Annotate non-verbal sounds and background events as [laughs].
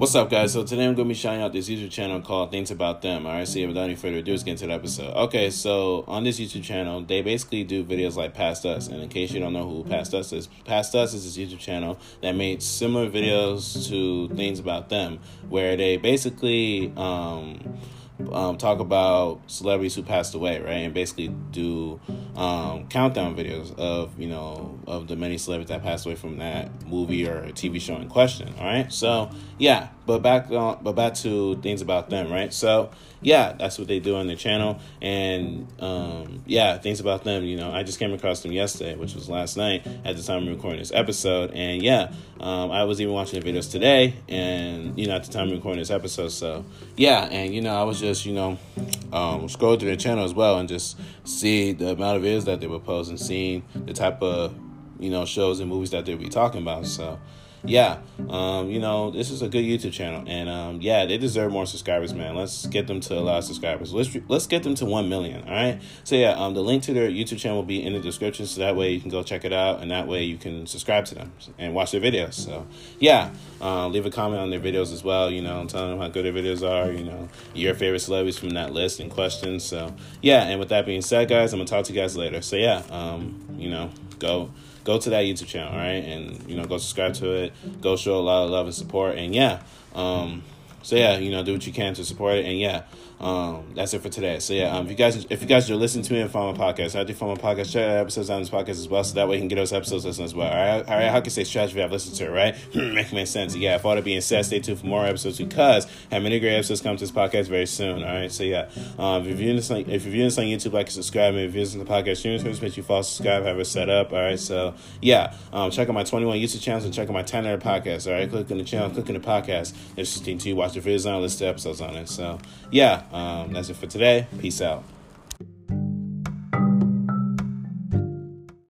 What's up, guys? So today I'm going to be shouting out this YouTube channel called Things About Them. All right, so without any further ado, let's get into the episode. Okay, so on this YouTube channel, they basically do videos like Past Us. And in case you don't know who Past Us is, Past Us is this YouTube channel that made similar videos to Things About Them, where they basically um, um, talk about celebrities who passed away, right? And basically do um, countdown videos of you know of the many celebrities that passed away from that movie or TV show in question. All right, so yeah, but back on, but back to things about them, right? So yeah, that's what they do on their channel, and um, yeah, things about them. You know, I just came across them yesterday, which was last night at the time of recording this episode, and yeah, um, I was even watching the videos today, and you know at the time of recording this episode, so yeah, and you know I was just you know um, scroll through their channel as well and just see the amount of videos that they were posting, seeing the type of you know shows and movies that they'll be talking about, so yeah, um, you know, this is a good YouTube channel, and um, yeah, they deserve more subscribers, man. Let's get them to a lot of subscribers. Let's let's get them to one million. All right. So yeah, um, the link to their YouTube channel will be in the description, so that way you can go check it out, and that way you can subscribe to them and watch their videos. So yeah, uh, leave a comment on their videos as well. You know, telling them how good their videos are. You know, your favorite celebrities from that list and questions. So yeah, and with that being said, guys, I'm gonna talk to you guys later. So yeah, um, you know, go go to that YouTube channel, all right, and you know, go subscribe to it. Go show a lot of love and support, and yeah, um, so yeah, you know, do what you can to support it, and yeah, um, that's it for today. So yeah, um, if you guys if you guys are listening to me and follow my podcast, I do follow my podcast, check out episodes on this podcast as well, so that way you can get those episodes listened as well. All right, all right. How can say strategy? I've listened to [laughs] it, right? Make make sense. Yeah. If all that being said, stay tuned for more episodes because I have many great episodes come to this podcast very soon. All right. So yeah, um, if you're viewing this on, if you're viewing this on YouTube, like and subscribe. And if you're listening to the podcast streaming service, make sure you follow, subscribe, have it set up. All right. So yeah, um, check out my 21 YouTube channels and check out my 10 other podcasts. All right. Click on the channel, click on the podcast. 16 to watch the videos on, list the episodes on it. So yeah, um, that's it for today. Peace out.